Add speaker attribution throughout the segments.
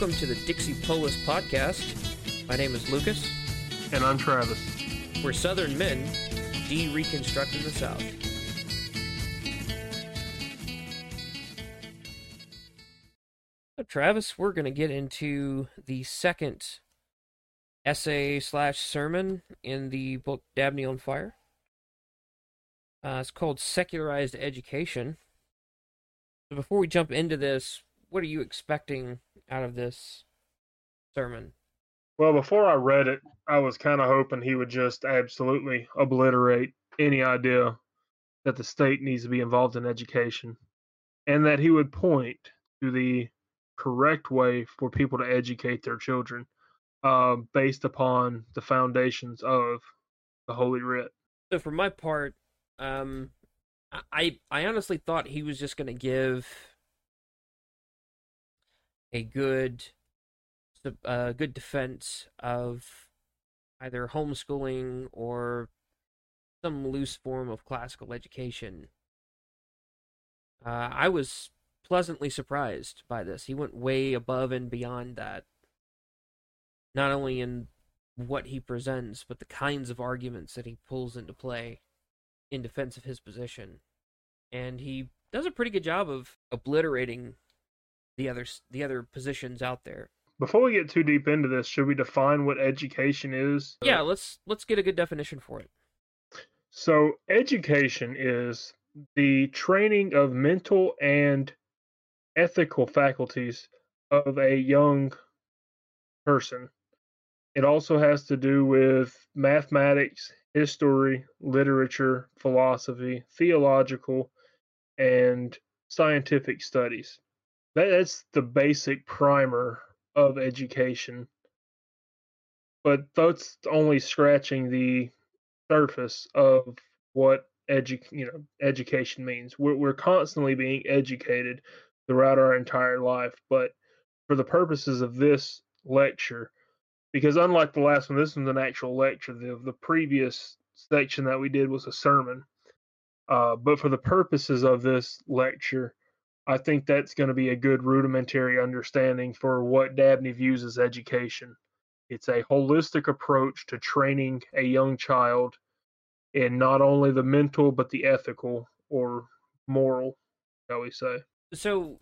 Speaker 1: Welcome to the Dixie Polis podcast. My name is Lucas.
Speaker 2: And I'm Travis.
Speaker 1: We're Southern men de-reconstructing the South. So, Travis, we're going to get into the second essay slash sermon in the book Dabney on Fire. Uh, it's called Secularized Education. So before we jump into this, what are you expecting out of this sermon?
Speaker 2: Well, before I read it, I was kind of hoping he would just absolutely obliterate any idea that the state needs to be involved in education and that he would point to the correct way for people to educate their children uh, based upon the foundations of the Holy Writ.
Speaker 1: So, for my part, um, I I honestly thought he was just going to give a good a good defense of either homeschooling or some loose form of classical education. Uh, I was pleasantly surprised by this. He went way above and beyond that. Not only in what he presents, but the kinds of arguments that he pulls into play in defense of his position. And he does a pretty good job of obliterating the other the other positions out there.
Speaker 2: Before we get too deep into this, should we define what education is?
Speaker 1: Yeah, let's let's get a good definition for it.
Speaker 2: So, education is the training of mental and ethical faculties of a young person. It also has to do with mathematics, history, literature, philosophy, theological, and scientific studies. That's the basic primer of education. But that's only scratching the surface of what edu- you know education means. We're we're constantly being educated throughout our entire life, but for the purposes of this lecture, because unlike the last one, this one's an actual lecture. The the previous section that we did was a sermon. Uh, but for the purposes of this lecture, I think that's going to be a good rudimentary understanding for what Dabney views as education. It's a holistic approach to training a young child in not only the mental but the ethical or moral, shall we say.
Speaker 1: So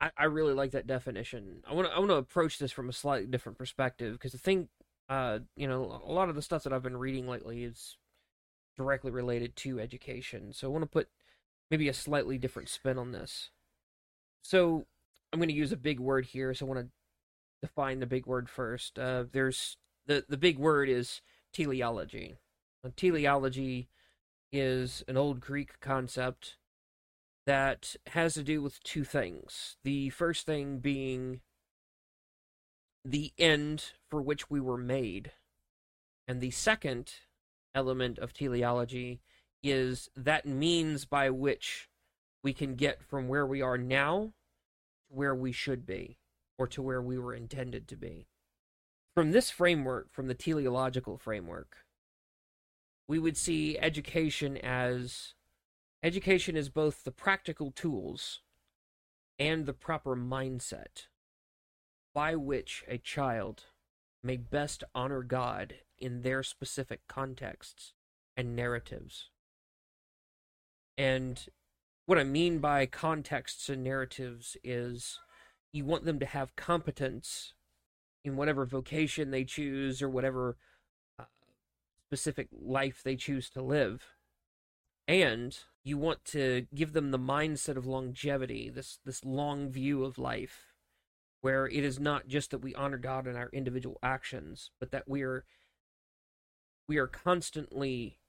Speaker 1: I, I really like that definition. I want to I approach this from a slightly different perspective because the thing uh you know a lot of the stuff that I've been reading lately is directly related to education. So I want to put maybe a slightly different spin on this. So I'm going to use a big word here. So I want to define the big word first. Uh, there's the the big word is teleology. Teleology is an old Greek concept that has to do with two things. The first thing being the end for which we were made, and the second element of teleology is that means by which we can get from where we are now to where we should be or to where we were intended to be. From this framework, from the teleological framework, we would see education as education is both the practical tools and the proper mindset by which a child may best honor God in their specific contexts and narratives. And what I mean by contexts and narratives is you want them to have competence in whatever vocation they choose or whatever uh, specific life they choose to live. And you want to give them the mindset of longevity, this this long view of life, where it is not just that we honor God in our individual actions, but that we are we are constantly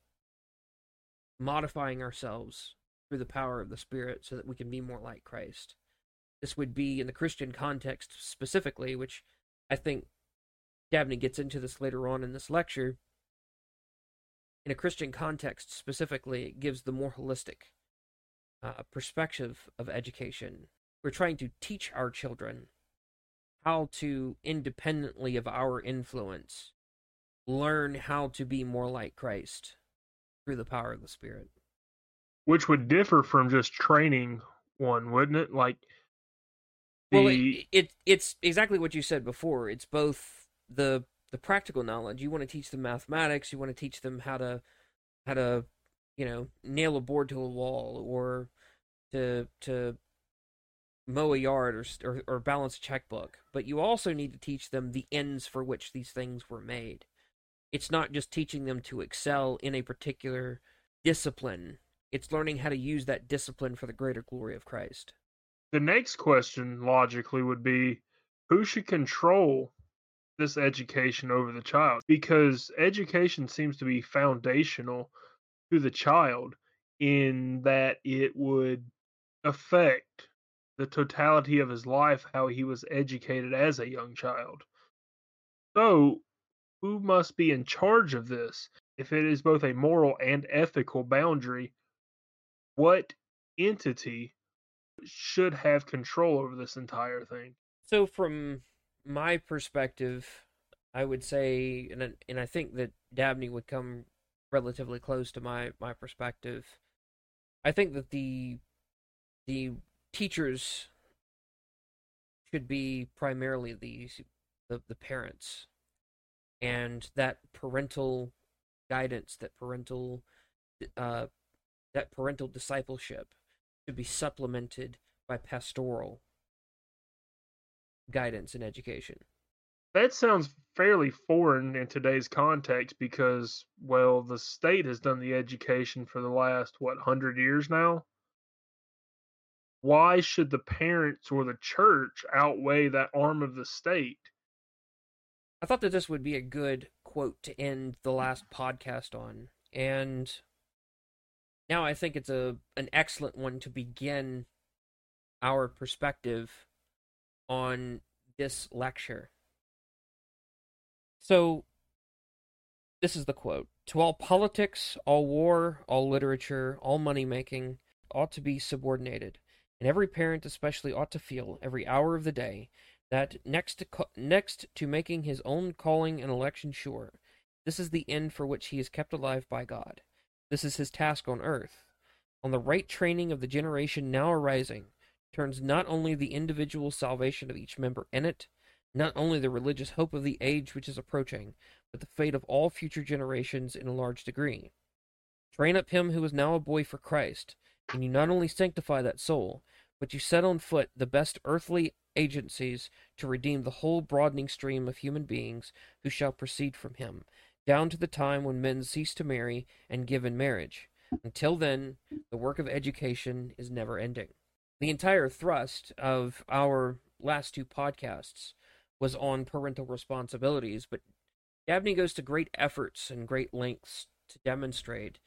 Speaker 1: modifying ourselves through the power of the Spirit so that we can be more like Christ. This would be in the Christian context specifically, which I think Dabney gets into this later on in this lecture. In a Christian context specifically, it gives the more holistic uh, perspective of education. We're trying to teach our children how to, independently of our influence, learn how to be more like Christ through the power of the Spirit.
Speaker 2: Which would differ from just training one, wouldn't it? Like
Speaker 1: Well,
Speaker 2: The-
Speaker 1: it, it it's exactly what you said before. It's both the the practical knowledge. You want to teach them mathematics. You want to teach them how to how to you know nail a board to a wall or to to mow a yard or or, or balance a checkbook. But you also need to teach them the ends for which these things were made. It's not just teaching them to excel in a particular discipline. It's learning how to use that discipline for the greater glory of Christ.
Speaker 2: the next question logically would be who should control this education over the child because education seems to be foundational to the child in that it would affect the totality of his life how he was educated as a young child so who must be in charge of this if it is both a moral and ethical boundary what entity should have control over this entire thing.
Speaker 1: So from my perspective, I would say, and and I think that Dabney would come relatively close to my my perspective. I think that the the teachers should be primarily the the, the parents, and that parental guidance, that parental uh, that parental discipleship should be supplemented by pastoral guidance and education.
Speaker 2: That sounds fairly foreign in today's context because, well, the state has done the education for the last, what, 100 years now? Why should the parents or the church outweigh that arm of the state?
Speaker 1: I thought that this would be a good quote to end the last podcast on, and now I think it's a an excellent one to begin our perspective on this lecture. So, this is the quote To all politics, all war, all literature, all money making ought to be subordinated, and every parent especially ought to feel, every hour of the day, that next to, next to making his own calling and election sure, this is the end for which he is kept alive by God. This is his task on earth. On the right training of the generation now arising turns not only the individual salvation of each member in it, not only the religious hope of the age which is approaching, but the fate of all future generations in a large degree. Train up him who is now a boy for Christ, and you not only sanctify that soul, but you set on foot the best earthly agencies to redeem the whole broadening stream of human beings who shall proceed from him, down to the time when men cease to marry and give in marriage. Until then, the work of education is never ending. The entire thrust of our last two podcasts was on parental responsibilities, but Dabney goes to great efforts and great lengths to demonstrate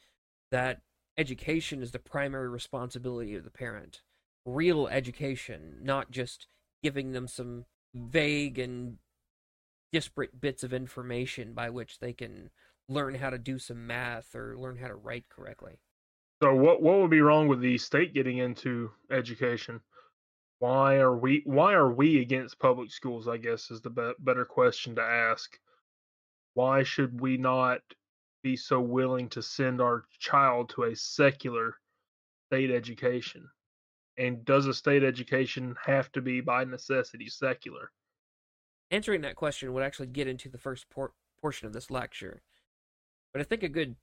Speaker 1: that education is the primary responsibility of the parent. Real education, not just giving them some vague and disparate bits of information by which they can learn how to do some math or learn how to write correctly.
Speaker 2: So, what, what would be wrong with the state getting into education? Why are we why are we against public schools? I guess is the be- better question to ask. Why should we not be so willing to send our child to a secular state education? And does a state education have to be by necessity secular?
Speaker 1: Answering that question would actually get into the first por- portion of this lecture. But I think a good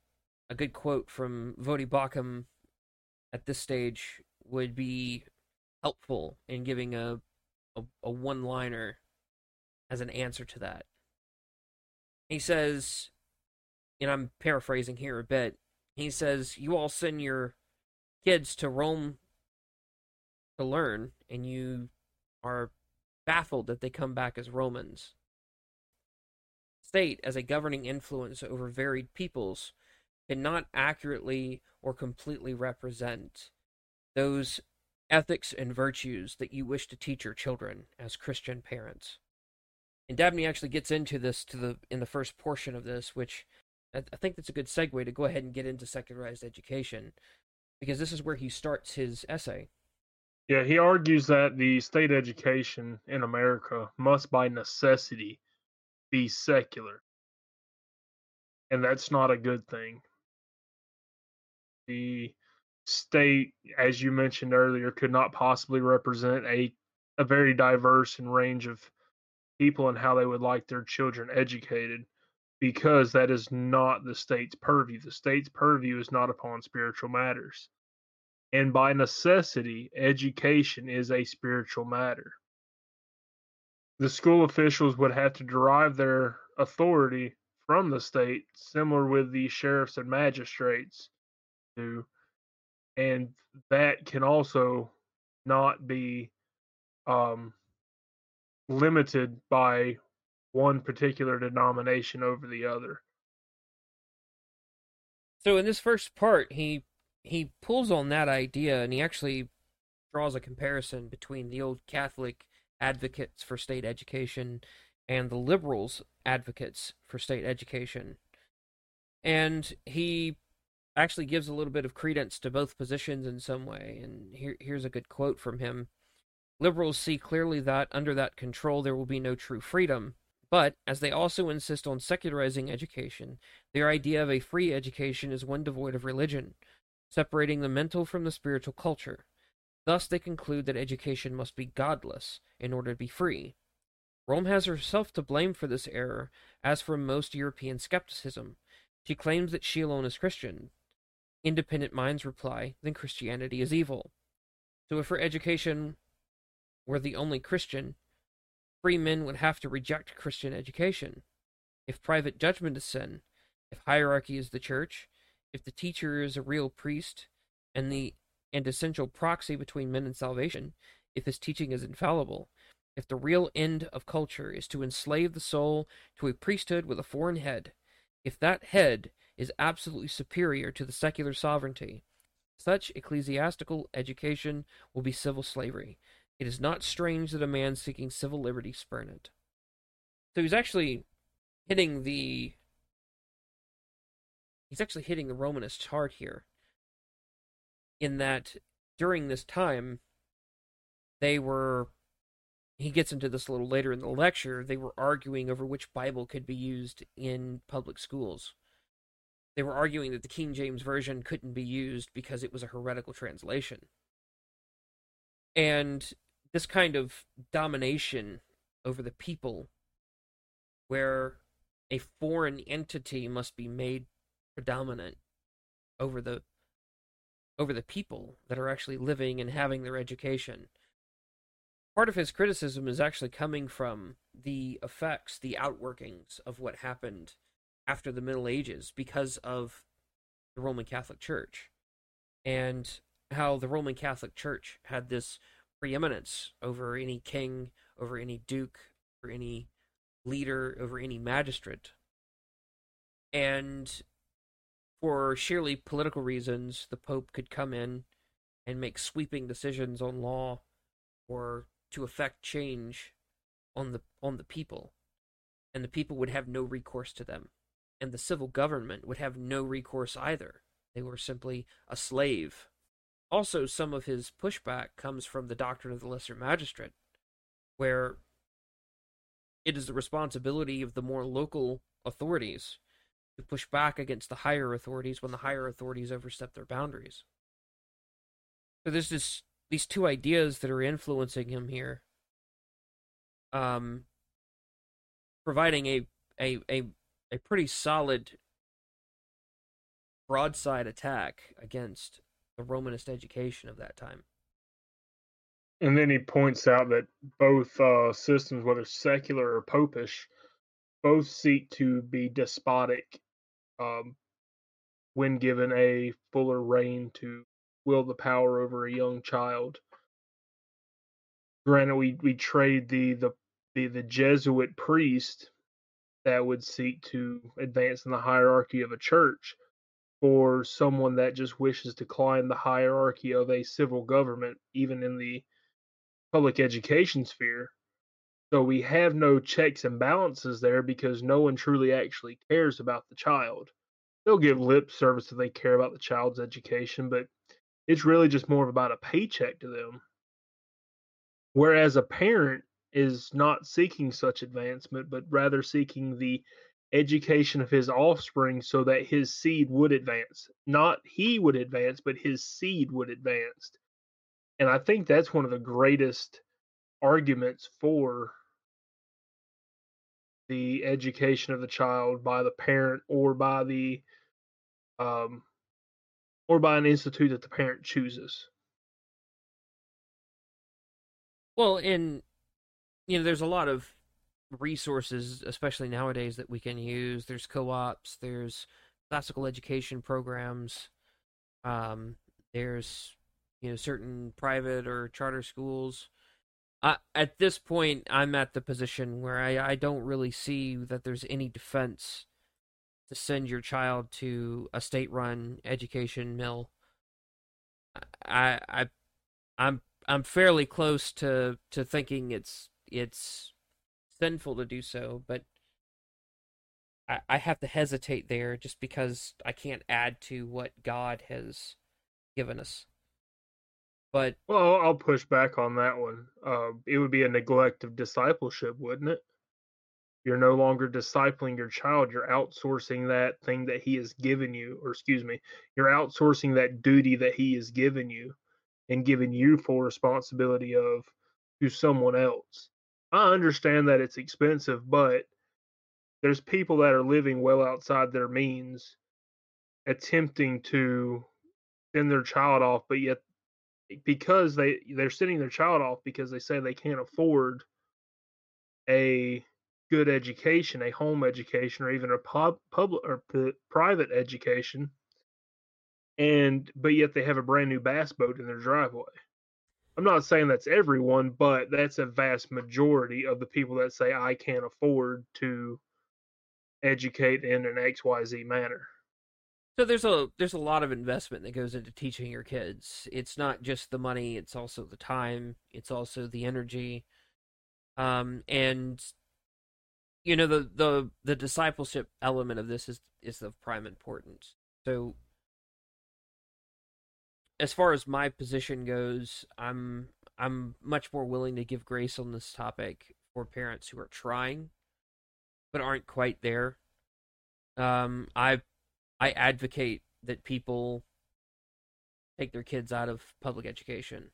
Speaker 1: a good quote from Voddie Baucham at this stage would be helpful in giving a a, a one liner as an answer to that. He says, and I'm paraphrasing here a bit. He says, "You all send your kids to Rome to learn, and you are baffled that they come back as Romans. State, as a governing influence over varied peoples, cannot accurately or completely represent those ethics and virtues that you wish to teach your children as Christian parents. And Dabney actually gets into this to the in the first portion of this, which I, I think that's a good segue to go ahead and get into secularized education, because this is where he starts his essay.
Speaker 2: Yeah, he argues that the state education in America must by necessity be secular. And that's not a good thing. The state, as you mentioned earlier, could not possibly represent a a very diverse and range of people and how they would like their children educated because that is not the state's purview. The state's purview is not upon spiritual matters. And by necessity, education is a spiritual matter. The school officials would have to derive their authority from the state, similar with the sheriffs and magistrates do. And that can also not be um, limited by one particular denomination over the other.
Speaker 1: So in this first part, he he pulls on that idea and he actually draws a comparison between the old Catholic advocates for state education and the liberals advocates for state education. And he actually gives a little bit of credence to both positions in some way. And here, here's a good quote from him Liberals see clearly that, under that control, there will be no true freedom. But, as they also insist on secularizing education, their idea of a free education is one devoid of religion, separating the mental from the spiritual culture. Thus, they conclude that education must be godless in order to be free. Rome has herself to blame for this error, as for most European skepticism. She claims that she alone is Christian. Independent minds reply, then Christianity is evil. So, if her education were the only Christian, free men would have to reject Christian education. If private judgment is sin, if hierarchy is the church, if the teacher is a real priest and the and essential proxy between men and salvation, if his teaching is infallible, if the real end of culture is to enslave the soul to a priesthood with a foreign head, if that head is absolutely superior to the secular sovereignty, such ecclesiastical education will be civil slavery, it is not strange that a man seeking civil liberty spurn it. So he's actually hitting the he's actually hitting the Romanists hard here. In that during this time they were he gets into this a little later in the lecture, they were arguing over which Bible could be used in public schools. They were arguing that the King James Version couldn't be used because it was a heretical translation. And this kind of domination over the people where a foreign entity must be made predominant over the over the people that are actually living and having their education. Part of his criticism is actually coming from the effects, the outworkings of what happened after the Middle Ages because of the Roman Catholic Church and how the Roman Catholic Church had this preeminence over any king, over any duke, or any leader, over any magistrate. And for sheerly political reasons, the Pope could come in and make sweeping decisions on law or to effect change on the on the people. And the people would have no recourse to them. And the civil government would have no recourse either. They were simply a slave also some of his pushback comes from the doctrine of the lesser magistrate, where it is the responsibility of the more local authorities to push back against the higher authorities when the higher authorities overstep their boundaries. So there's this these two ideas that are influencing him here. Um providing a a a, a pretty solid broadside attack against the Romanist education of that time.
Speaker 2: And then he points out that both uh, systems, whether secular or popish, both seek to be despotic um, when given a fuller reign to wield the power over a young child. Granted, we, we trade the, the the the Jesuit priest that would seek to advance in the hierarchy of a church for someone that just wishes to climb the hierarchy of a civil government, even in the public education sphere. So we have no checks and balances there because no one truly actually cares about the child. They'll give lip service if they care about the child's education, but it's really just more about a paycheck to them. Whereas a parent is not seeking such advancement, but rather seeking the education of his offspring so that his seed would advance. Not he would advance, but his seed would advance. And I think that's one of the greatest arguments for the education of the child by the parent or by the um or by an institute that the parent chooses.
Speaker 1: Well, and you know, there's a lot of resources, especially nowadays, that we can use. There's co-ops. There's classical education programs. Um, there's you know certain private or charter schools. Uh, at this point, I'm at the position where I, I don't really see that there's any defense to send your child to a state-run education mill. I I I'm I'm fairly close to to thinking it's it's sinful to do so, but I, I have to hesitate there just because I can't add to what God has given us. But
Speaker 2: well, I'll push back on that one. Uh, it would be a neglect of discipleship, wouldn't it? You're no longer discipling your child. You're outsourcing that thing that he has given you, or excuse me, you're outsourcing that duty that he has given you and giving you full responsibility of to someone else. I understand that it's expensive, but there's people that are living well outside their means attempting to send their child off, but yet because they they're sending their child off because they say they can't afford a good education, a home education, or even a pub, public or p- private education, and but yet they have a brand new bass boat in their driveway. I'm not saying that's everyone, but that's a vast majority of the people that say I can't afford to educate in an XYZ manner.
Speaker 1: So there's a there's a lot of investment that goes into teaching your kids. It's not just the money, it's also the time, it's also the energy. Um and you know the the the discipleship element of this is is of prime importance. So as far as my position goes, I'm I'm much more willing to give grace on this topic for parents who are trying but aren't quite there. Um, I I advocate that people take their kids out of public education,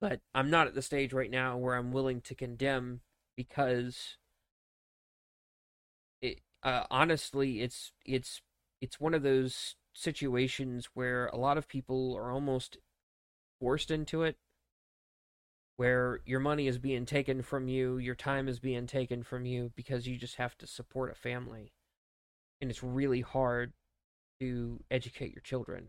Speaker 1: but I'm not at the stage right now where I'm willing to condemn because it uh, honestly it's it's it's one of those situations where a lot of people are almost forced into it where your money is being taken from you, your time is being taken from you because you just have to support a family. And it's really hard to educate your children.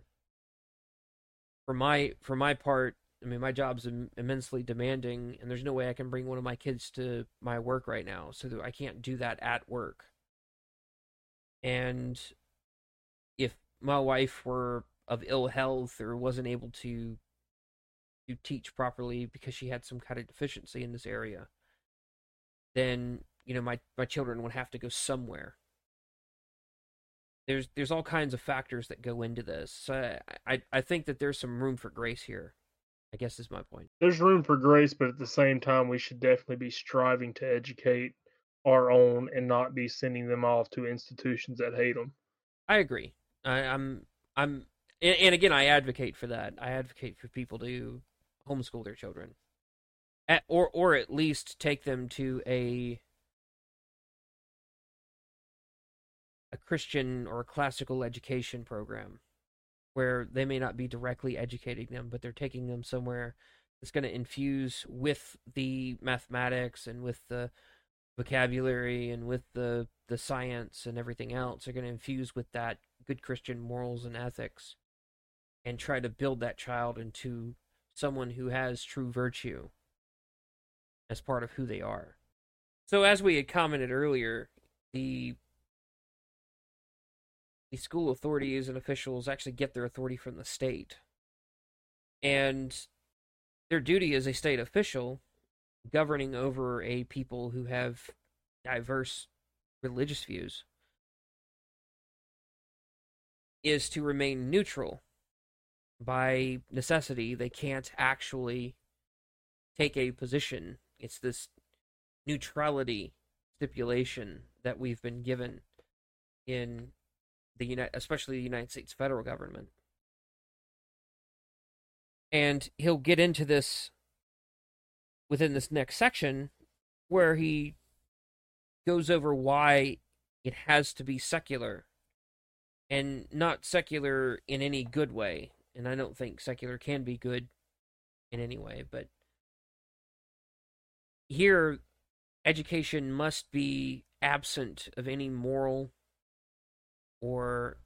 Speaker 1: For my for my part, I mean my job's Im- immensely demanding and there's no way I can bring one of my kids to my work right now, so I can't do that at work. And if my wife were of ill health or wasn't able to to teach properly because she had some kind of deficiency in this area, then you know my my children would have to go somewhere. There's there's all kinds of factors that go into this. So I I think that there's some room for grace here. I guess is my point.
Speaker 2: There's room for grace, but at the same time, we should definitely be striving to educate our own and not be sending them off to institutions that hate them.
Speaker 1: I agree. I, I'm I'm and, and again I advocate for that. I advocate for people to homeschool their children, at, or or at least take them to a a Christian or a classical education program where they may not be directly educating them, but they're taking them somewhere that's going to infuse with the mathematics and with the vocabulary and with the the science and everything else. They're going to infuse with that good Christian morals and ethics and try to build that child into someone who has true virtue as part of who they are. So as we had commented earlier, the the school authorities and officials actually get their authority from the state. And their duty as a state official governing over a people who have diverse religious views is to remain neutral by necessity they can't actually take a position it's this neutrality stipulation that we've been given in the United, especially the United States federal government. And he'll get into this within this next section where he goes over why it has to be secular and not secular in any good way. And I don't think secular can be good in any way, but here education must be absent of any moral or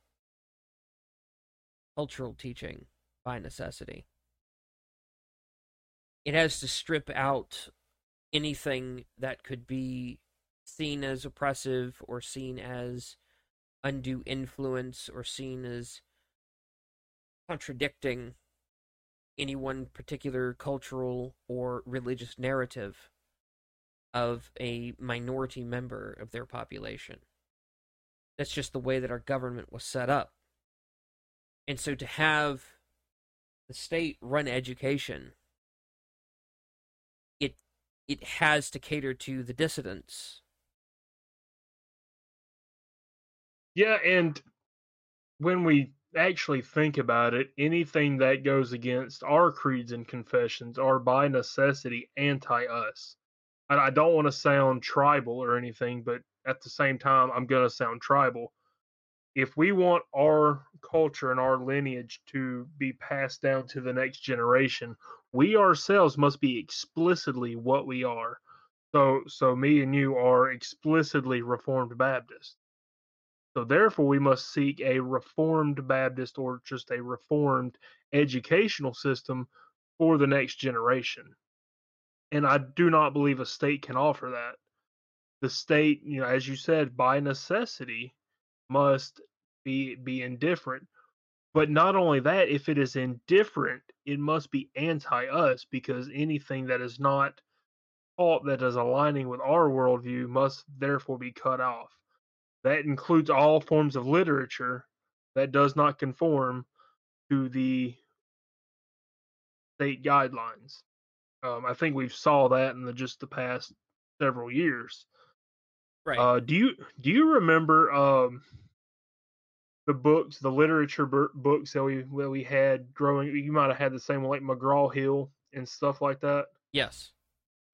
Speaker 1: cultural teaching by necessity. It has to strip out anything that could be seen as oppressive or seen as undue influence or seen as contradicting any one particular cultural or religious narrative of a minority member of their population. That's just the way that our government was set up. And so to have the state run education, it it has to cater to the dissidents.
Speaker 2: Yeah, and when we actually think about it, anything that goes against our creeds and confessions are by necessity anti us. I don't want to sound tribal or anything, but at the same time, I'm going to sound tribal. If we want our culture and our lineage to be passed down to the next generation, we ourselves must be explicitly what we are. So, so me and you are explicitly Reformed Baptists. So therefore, we must seek a Reformed Baptist or just a Reformed educational system for the next generation. And I do not believe a state can offer that. The state, you know, as you said, by necessity, must be be indifferent. But not only that, if it is indifferent, it must be anti us because anything that is not taught that is aligning with our worldview must therefore be cut off. That includes all forms of literature that does not conform to the state guidelines. Um, I think we've saw that in the just the past several years.
Speaker 1: Right.
Speaker 2: Uh, do you do you remember um, the books, the literature b- books that we that we had growing? You might have had the same one, like McGraw Hill and stuff like that.
Speaker 1: yes.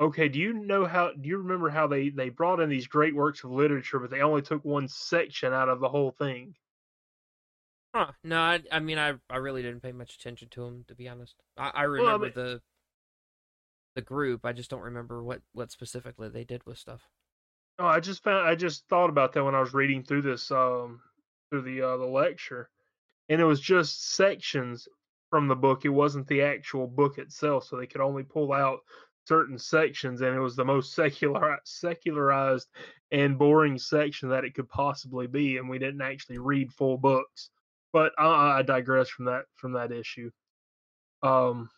Speaker 2: Okay, do you know how? Do you remember how they they brought in these great works of literature, but they only took one section out of the whole thing?
Speaker 1: Huh. No, I, I mean, I, I really didn't pay much attention to them, to be honest. I, I
Speaker 2: Well, I
Speaker 1: remember
Speaker 2: mean-
Speaker 1: the the group. I just don't remember what, what specifically they did with stuff.
Speaker 2: No, I just found I just thought about that when I was reading through this um through the uh, the lecture, and it was just sections from the book. It wasn't the actual book itself, so they could only pull out certain sections, and it was the most secular secularized and boring section that it could possibly be, and we didn't actually read full books. But I, I digress from that from that issue. Um,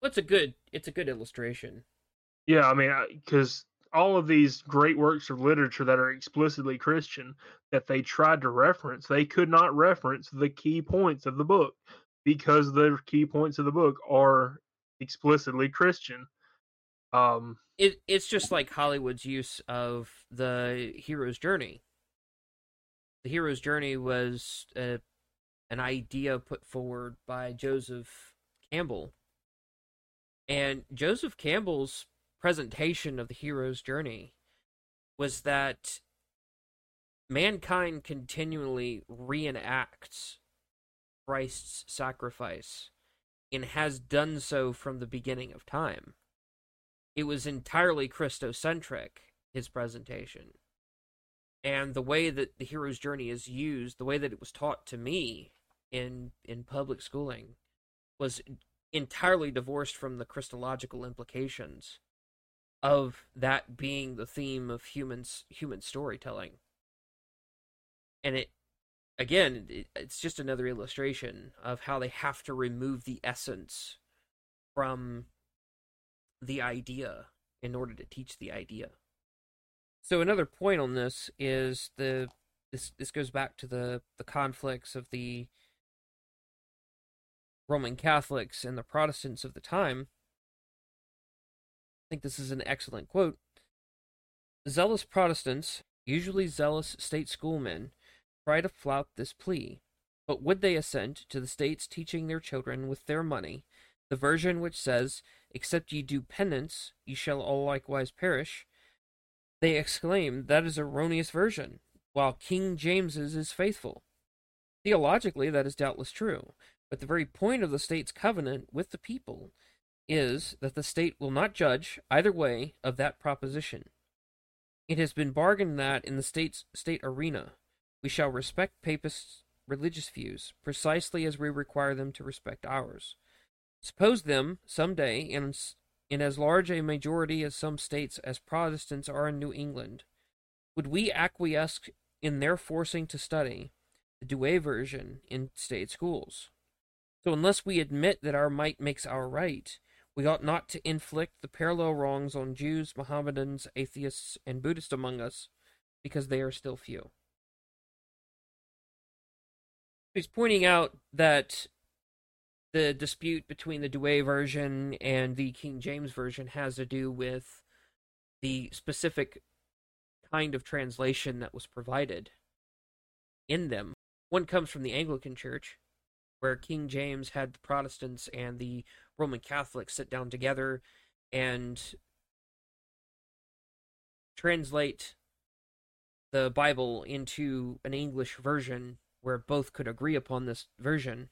Speaker 1: Well, it's a good it's a good illustration.
Speaker 2: Yeah, I mean, because all of these great works of literature that are explicitly Christian that they tried to reference, they could not reference the key points of the book because the key points of the book are explicitly Christian. Um,
Speaker 1: It it's just like Hollywood's use of the hero's journey. The hero's journey was a, an idea put forward by Joseph Campbell. And Joseph Campbell's presentation of the hero's journey was that mankind continually reenacts Christ's sacrifice and has done so from the beginning of time. It was entirely Christocentric, his presentation. And the way that the hero's journey is used, the way that it was taught to me in in public schooling, was entirely divorced from the Christological implications of that being the theme of humans human storytelling. And it again, it, it's just another illustration of how they have to remove the essence from the idea in order to teach the idea. So another point on this is the this this goes back to the the conflicts of the Roman Catholics and the Protestants of the time. I think this is an excellent quote. Zealous Protestants, usually zealous state schoolmen, try to flout this plea, but would they assent to the states teaching their children with their money the version which says Except ye do penance, ye shall all likewise perish. They exclaim, That is erroneous version, while King James's is faithful. Theologically, that is doubtless true, but the very point of the state's covenant with the people is that the state will not judge either way of that proposition. It has been bargained that in the state's state arena we shall respect papists' religious views precisely as we require them to respect ours. Suppose them some day in in as large a majority as some states as Protestants are in New England, would we acquiesce in their forcing to study the Douay version in state schools? So unless we admit that our might makes our right, we ought not to inflict the parallel wrongs on Jews, Mohammedans, atheists, and Buddhists among us, because they are still few. He's pointing out that the dispute between the Douay version and the King James version has to do with the specific kind of translation that was provided in them. One comes from the Anglican Church, where King James had the Protestants and the Roman Catholics sit down together and translate the Bible into an English version where both could agree upon this version.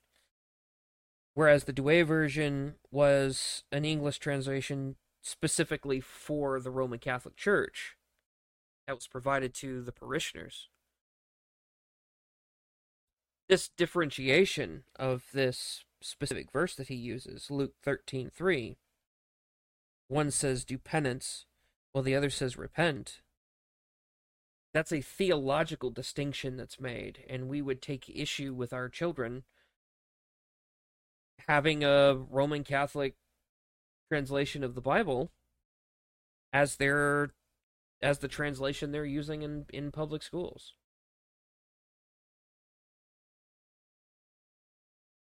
Speaker 1: Whereas the Douay version was an English translation specifically for the Roman Catholic Church that was provided to the parishioners this differentiation of this specific verse that he uses, Luke 13:3, one says do penance while the other says repent. That's a theological distinction that's made and we would take issue with our children having a Roman Catholic translation of the Bible as their as the translation they're using in in public schools.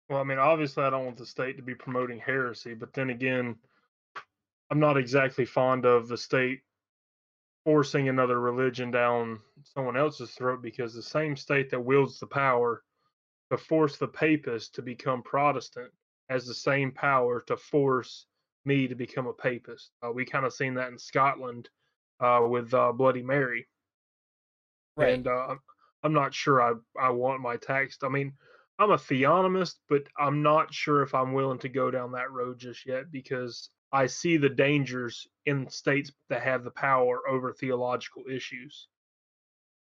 Speaker 2: Well, I mean, obviously, I don't want the state to be promoting heresy, but then again, I'm not exactly fond of the state forcing another religion down someone else's throat because the same state that wields the power to force the papists to become Protestant has the same power to force me to become a papist. Uh, we kind of seen that in Scotland uh, with uh, Bloody Mary. Right. And uh, I'm not sure I, I want my tax. I mean, I'm a theonomist, but I'm not sure if I'm willing to go down that road just yet because I see the dangers in states that have the power over theological issues.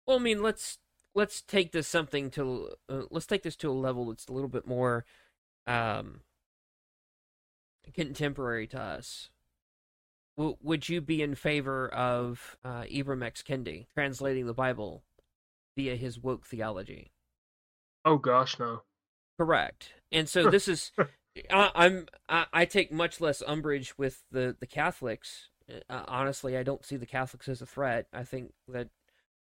Speaker 1: Well, I mean, let's let's take this something to uh, let's take this to a level that's a little bit more um, contemporary to us. W- would you be in favor of uh, Ibram X. Kendi translating the Bible via his woke theology?
Speaker 2: Oh gosh, no.
Speaker 1: Correct. And so this is I, I'm I, I, take much less umbrage with the the Catholics. Uh, honestly, I don't see the Catholics as a threat. I think that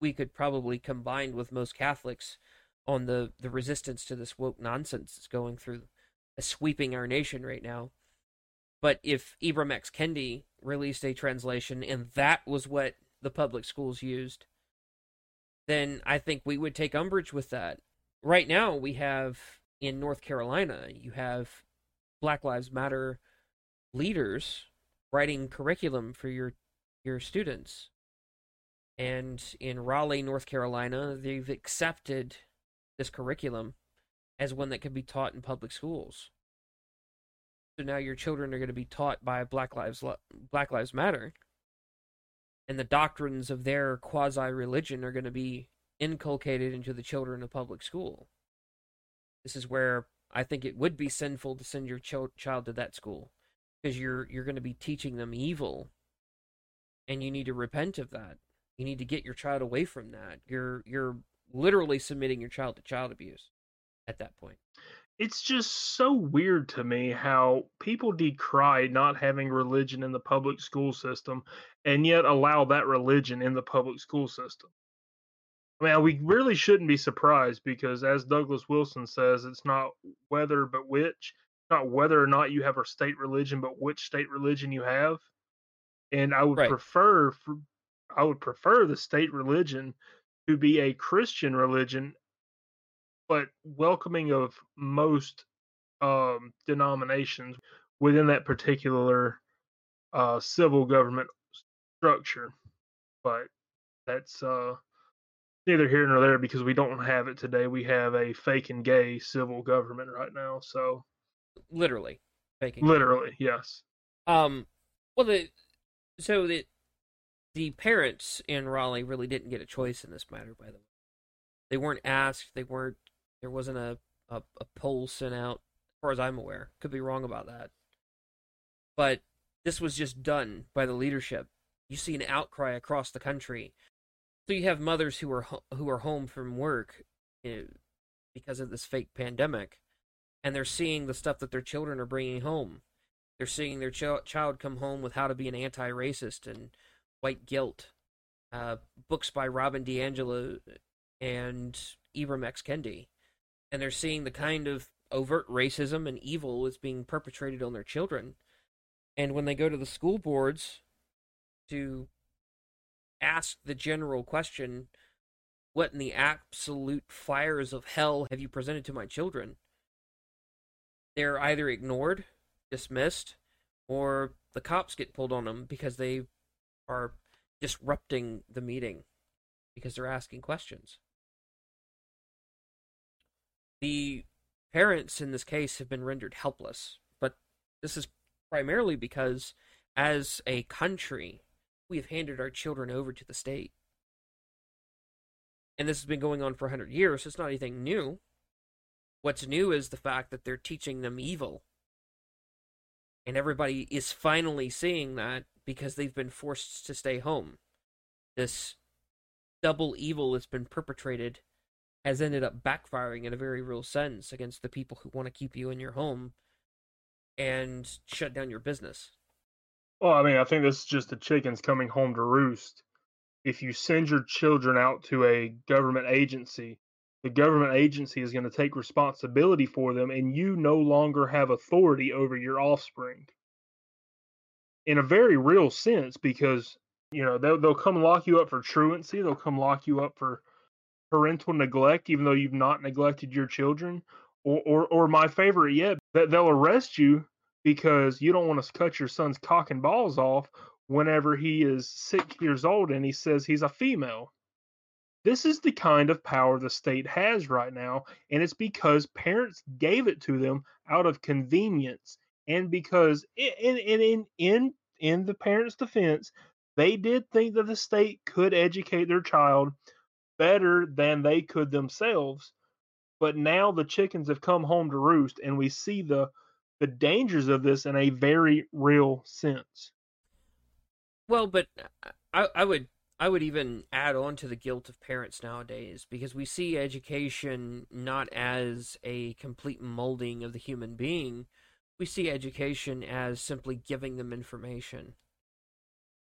Speaker 1: we could probably combine with most Catholics on the the resistance to this woke nonsense that's going through uh, sweeping our nation right now. But if Ibram X. Kendi released a translation and that was what the public schools used, then I think we would take umbrage with that right now we have in North Carolina, you have Black Lives Matter leaders writing curriculum for your your students. And in Raleigh, North Carolina, they've accepted this curriculum as one that can be taught in public schools. So now your children are going to be taught by Black Lives Black Lives Matter, and the doctrines of their quasi religion are going to be inculcated into the children of public school. This is where I think it would be sinful to send your ch- child to that school because you're you're going to be teaching them evil, and you need to repent of that. You need to get your child away from that. You're you're literally submitting your child to child abuse at that point.
Speaker 2: It's just so weird to me how people decry not having religion in the public school system and yet allow that religion in the public school system. I mean, we really shouldn't be surprised because, as Douglas Wilson says, it's not whether but which, not whether or not you have a state religion, but which state religion you have. And I would right. prefer, for, I would prefer the state religion to be a Christian religion, but welcoming of most um, denominations. within that particular uh, civil government structure. But that's uh, neither here nor there because we don't have it today. We have a fake and gay civil government right now. So
Speaker 1: literally, faking.
Speaker 2: Literally, yes.
Speaker 1: Um, well, the so the the parents in Raleigh really didn't get a choice in this matter. By the way, they weren't asked. They weren't. There wasn't a a, a poll sent out, as far as I'm aware. Could be wrong about that, but this was just done by the leadership. You see an outcry across the country. So you have mothers who are ho- who are home from work you know, because of this fake pandemic, and they're seeing the stuff that their children are bringing home. They're seeing their ch- child come home with how to be an anti-racist and white guilt. Uh, books by Robin DiAngelo and Ibram X. Kendi, and they're seeing the kind of overt racism and evil is being perpetrated on their children. And when they go to the school boards to ask the general question, what in the absolute fires of hell have you presented to my children? They're either ignored, dismissed, or the cops get pulled on them because they are disrupting the meeting because they're asking questions. The parents in this case have been rendered helpless, but this is primarily because, as a country, we have handed our children over to the state. And this has been going on for 100 years, so it's not anything new. What's new is the fact that they're teaching them evil. And everybody is finally seeing that because they've been forced to stay home. This double evil that's been perpetrated has ended up backfiring in a very real sense against the people who want to keep you in your home and shut down your business.
Speaker 2: Well, I mean, I think this is just the chickens coming home to roost. If you send your children out to a government agency, the government agency is going to take responsibility for them, and you no longer have authority over your offspring. In a very real sense, because you know they'll, they'll come lock you up for truancy, they'll come lock you up for parental neglect, even though you've not neglected your children, or or, or my favorite yet, that they'll arrest you because you don't want to cut your son's cock and balls off whenever he is six years old and he says he's a female. This is the kind of power the state has right now, and it's because parents gave it to them out of convenience, and because in in in in, in the parents' defense, they did think that the state could educate their child better than they could themselves. But now the chickens have come home to roost, and we see the the dangers of this in a very real sense.
Speaker 1: Well, but uh, I, I would I would even add on to the guilt of parents nowadays because we see education not as a complete molding of the human being. We see education as simply giving them information.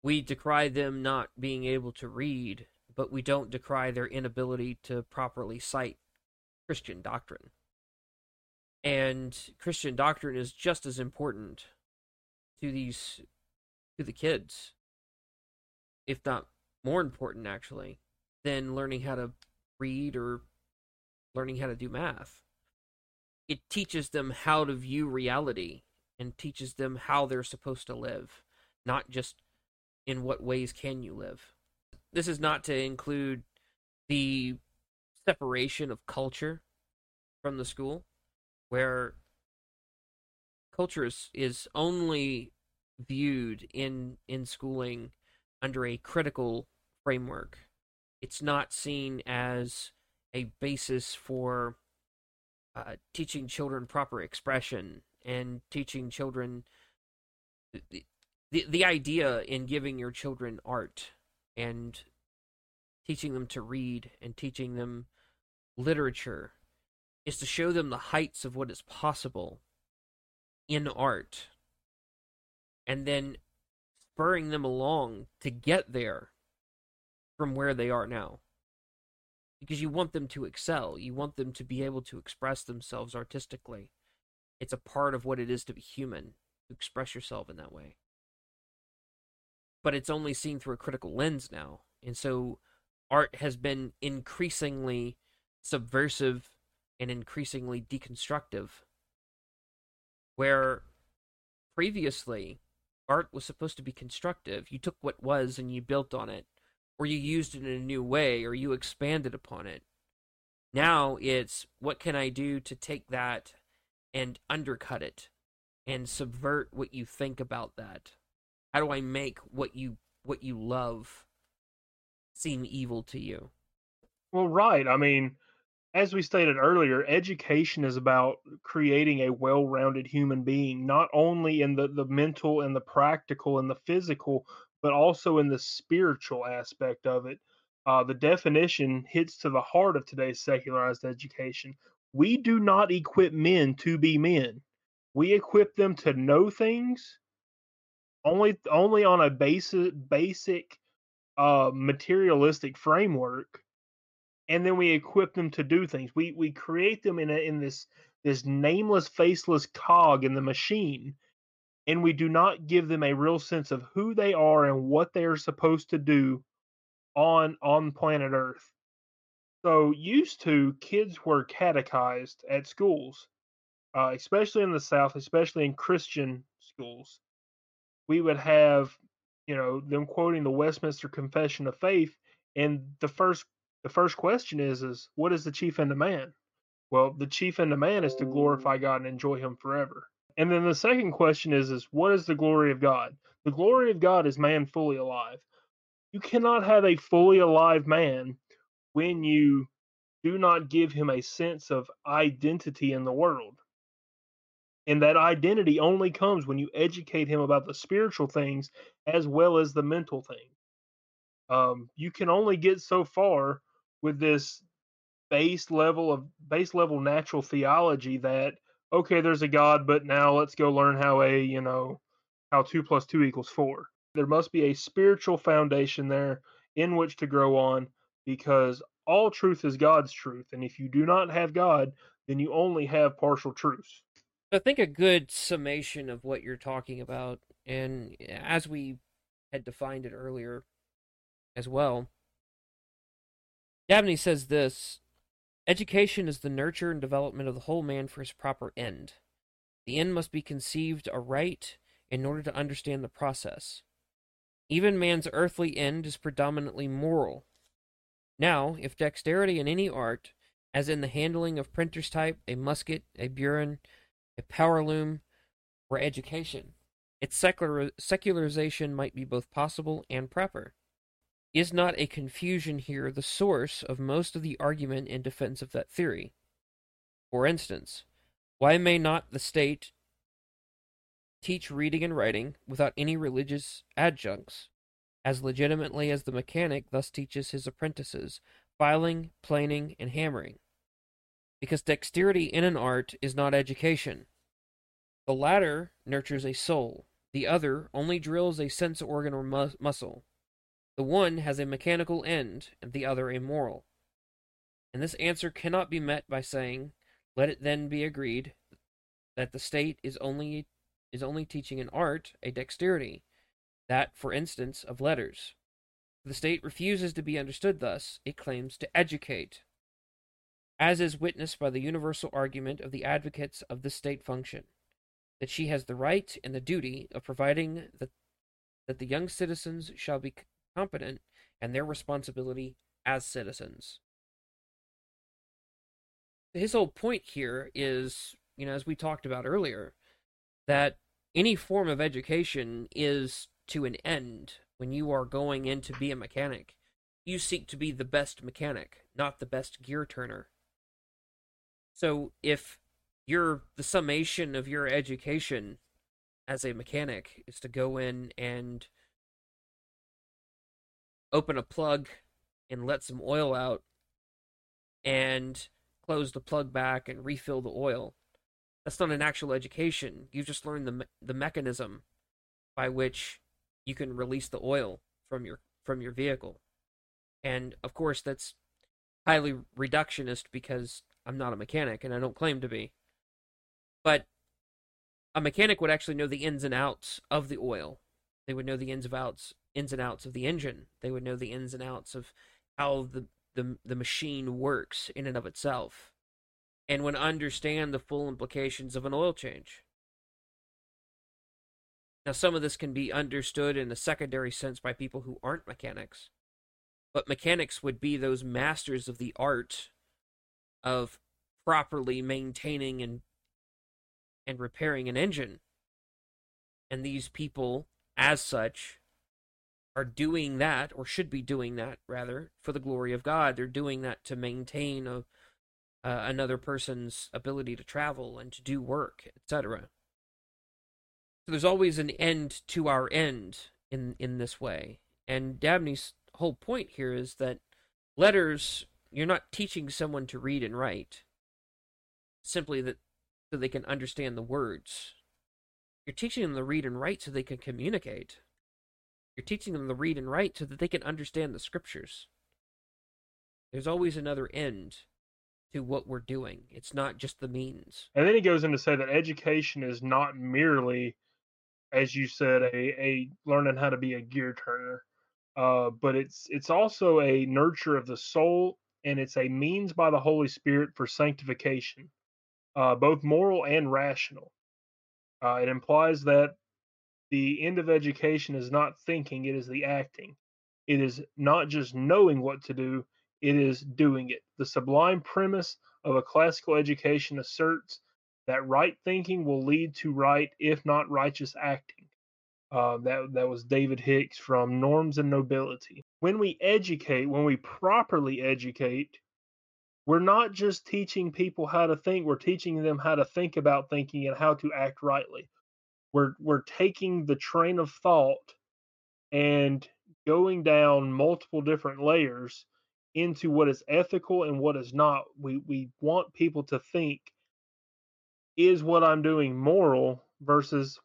Speaker 1: We decry them not being able to read, but we don't decry their inability to properly cite Christian doctrine. And Christian doctrine is just as important to these to the kids, if not more important actually, than learning how to read or learning how to do math. It teaches them how to view reality and teaches them how they're supposed to live, not just in what ways can you live. This is not to include the separation of culture from the school where culture is, is only viewed in in schooling under a critical framework. It's not seen as a basis for uh, teaching children proper expression and teaching children the, the the idea in giving your children art and teaching them to read and teaching them literature is to show them the heights of what is possible in art and then spurring them along to get there from where they are now. Because you want them to excel, you want them to be able to express themselves artistically. It's a part of what it is to be human, to express yourself in that way. But it's only seen through a critical lens now. And so art has been increasingly subversive and increasingly deconstructive, where previously, art was supposed to be constructive. You took what was and you built on it, or you used it in a new way, or you expanded upon it. Now it's what can I do to take that and undercut it and subvert what you think about that? How do I make what you what you love seem evil to you?
Speaker 2: Well, right. I mean, as we stated earlier, education is about creating a well-rounded human being, not only in the, the mental and the practical and the physical, but also in the spiritual aspect of it. Uh, the definition hits to the heart of today's secularized education. We do not equip men to be men. We equip them to know things only only on a basic basic uh, materialistic framework, and then we equip them to do things. We we create them in a, in this this nameless, faceless cog in the machine, and we do not give them a real sense of who they are and what they are supposed to do on on planet Earth. So used to kids were catechized at schools, uh, especially in the South, especially in Christian schools. We would have, you know, them quoting the Westminster Confession of Faith, and the first the first question is is what is the chief end of man? Well, the chief end of man is to glorify God and enjoy Him forever. And then the second question is is what is the glory of God? The glory of God is man fully alive you cannot have a fully alive man when you do not give him a sense of identity in the world. And that identity only comes when you educate him about the spiritual things as well as the mental things. Um, you can only get so far with this base level of base level natural theology that okay, there's a God, but now let's go learn how a you know how two plus two equals four there must be a spiritual foundation there in which to grow on because all truth is God's truth. And if you do not have God, then you only have partial truths.
Speaker 1: I think a good summation of what you're talking about, and eh, as we had defined it earlier as well, Dabney says this Education is the nurture and development of the whole man for his proper end. The end must be conceived aright in order to understand the process. Even man's earthly end is predominantly moral. Now, if dexterity in any art, as in the handling of printer's type, a musket, a burin, a power loom, were education, its secular, secularization might be both possible and proper. Is not a confusion here the source of most of the argument in defense of that theory? For instance, why may not the state teach reading and writing without any religious adjuncts, as legitimately as the mechanic thus teaches his apprentices filing, planing, and hammering. Because dexterity in an art is not education. The latter nurtures a soul, the other only drills a sense organ or mu- muscle. The one has a mechanical end, and the other a moral. And this answer cannot be met by saying, Let it then be agreed that the state is only is only teaching an art, a dexterity, that, for instance, of letters. The state refuses to be understood thus, it claims to educate, as is witnessed by the universal argument of the advocates of the state function, that she has the right and the duty of providing that, that the young citizens shall be competent and their responsibility as citizens. His whole point here is, you know, as we talked about earlier, that any form of education is to an end when you are going in to be a mechanic. You seek to be the best mechanic, not the best gear turner. So if you're the summation of your education as a mechanic is to go in and open a plug and let some oil out and close the plug back and refill the oil that's not an actual education. You just learn the me- the mechanism by which you can release the oil from your from your vehicle. And of course that's highly reductionist because I'm not a mechanic and I don't claim to be. But a mechanic would actually know the ins and outs of the oil. They would know the ins and outs ins and outs of the engine. They would know the ins and outs of how the the, the machine works in and of itself and would understand the full implications of an oil change. Now, some of this can be understood in a secondary sense by people who aren't mechanics, but mechanics would be those masters of the art of properly maintaining and and repairing an engine. And these people, as such, are doing that, or should be doing that rather, for the glory of God. They're doing that to maintain a, uh, another person's ability to travel and to do work, etc. So there's always an end to our end in in this way. And Dabney's whole point here is that letters you're not teaching someone to read and write simply that so they can understand the words. You're teaching them to read and write so they can communicate. You're teaching them to read and write so that they can understand the scriptures. There's always another end to what we're doing. It's not just the means.
Speaker 2: And then he goes in to say that education is not merely, as you said, a, a learning how to be a gear turner, uh, but it's it's also a nurture of the soul, and it's a means by the Holy Spirit for sanctification, uh, both moral and rational. Uh, it implies that the end of education is not thinking; it is the acting. It is not just knowing what to do; it is doing it. The sublime premise of a classical education asserts that right thinking will lead to right, if not righteous acting. Uh, that that was David Hicks from Norms and Nobility. When we educate, when we properly educate, we're not just teaching people how to think. We're teaching them how to think about thinking and how to act rightly. We're we're taking the train of thought and going down multiple different layers into what is ethical and what is not. We we want people to think is what I'm doing moral versus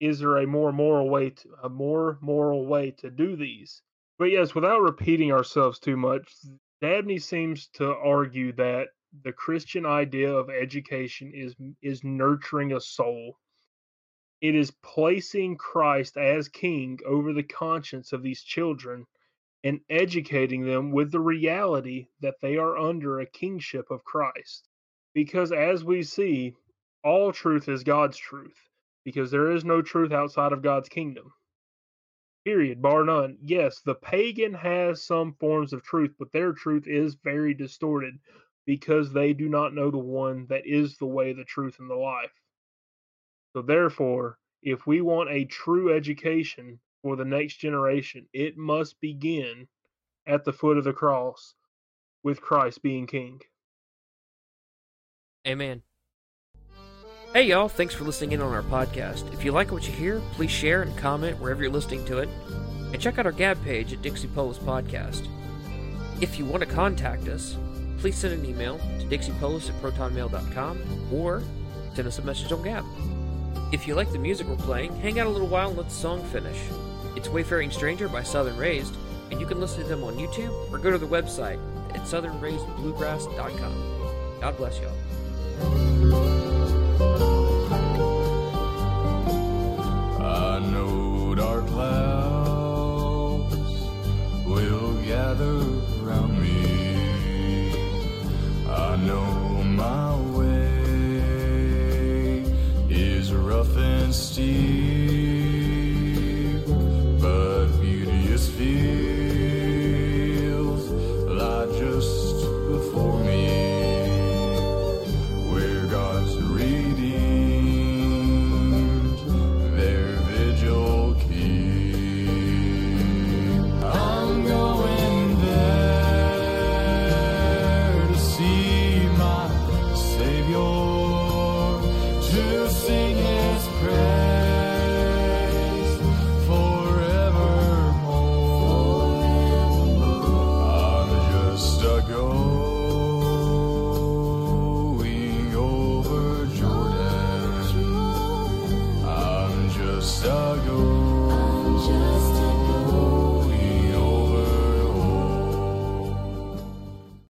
Speaker 2: is there a more moral way to a more moral way to do these? But yes, without repeating ourselves too much, Dabney seems to argue that the Christian idea of education is is nurturing a soul. It is placing Christ as king over the conscience of these children and educating them with the reality that they are under a kingship of Christ. Because as we see, all truth is God's truth, because there is no truth outside of God's kingdom. Period, bar none. Yes, the pagan has some forms of truth, but their truth is very distorted because they do not know the one that is the way, the truth, and the life. So, therefore, if we want a true education, for the next generation, it must begin at the foot of the cross with Christ being king.
Speaker 1: Amen. Hey, y'all, thanks for listening in on our podcast. If you like what you hear, please share and comment wherever you're listening to it. And check out our Gab page at Dixie Polis Podcast. If you want to contact us, please send an email to dixiepolis at protonmail.com or send us a message on Gab. If you like the music we're playing, hang out a little while and let the song finish. It's Wayfaring Stranger by Southern Raised, and you can listen to them on YouTube or go to their website at southernraisedbluegrass.com. God bless y'all.
Speaker 3: My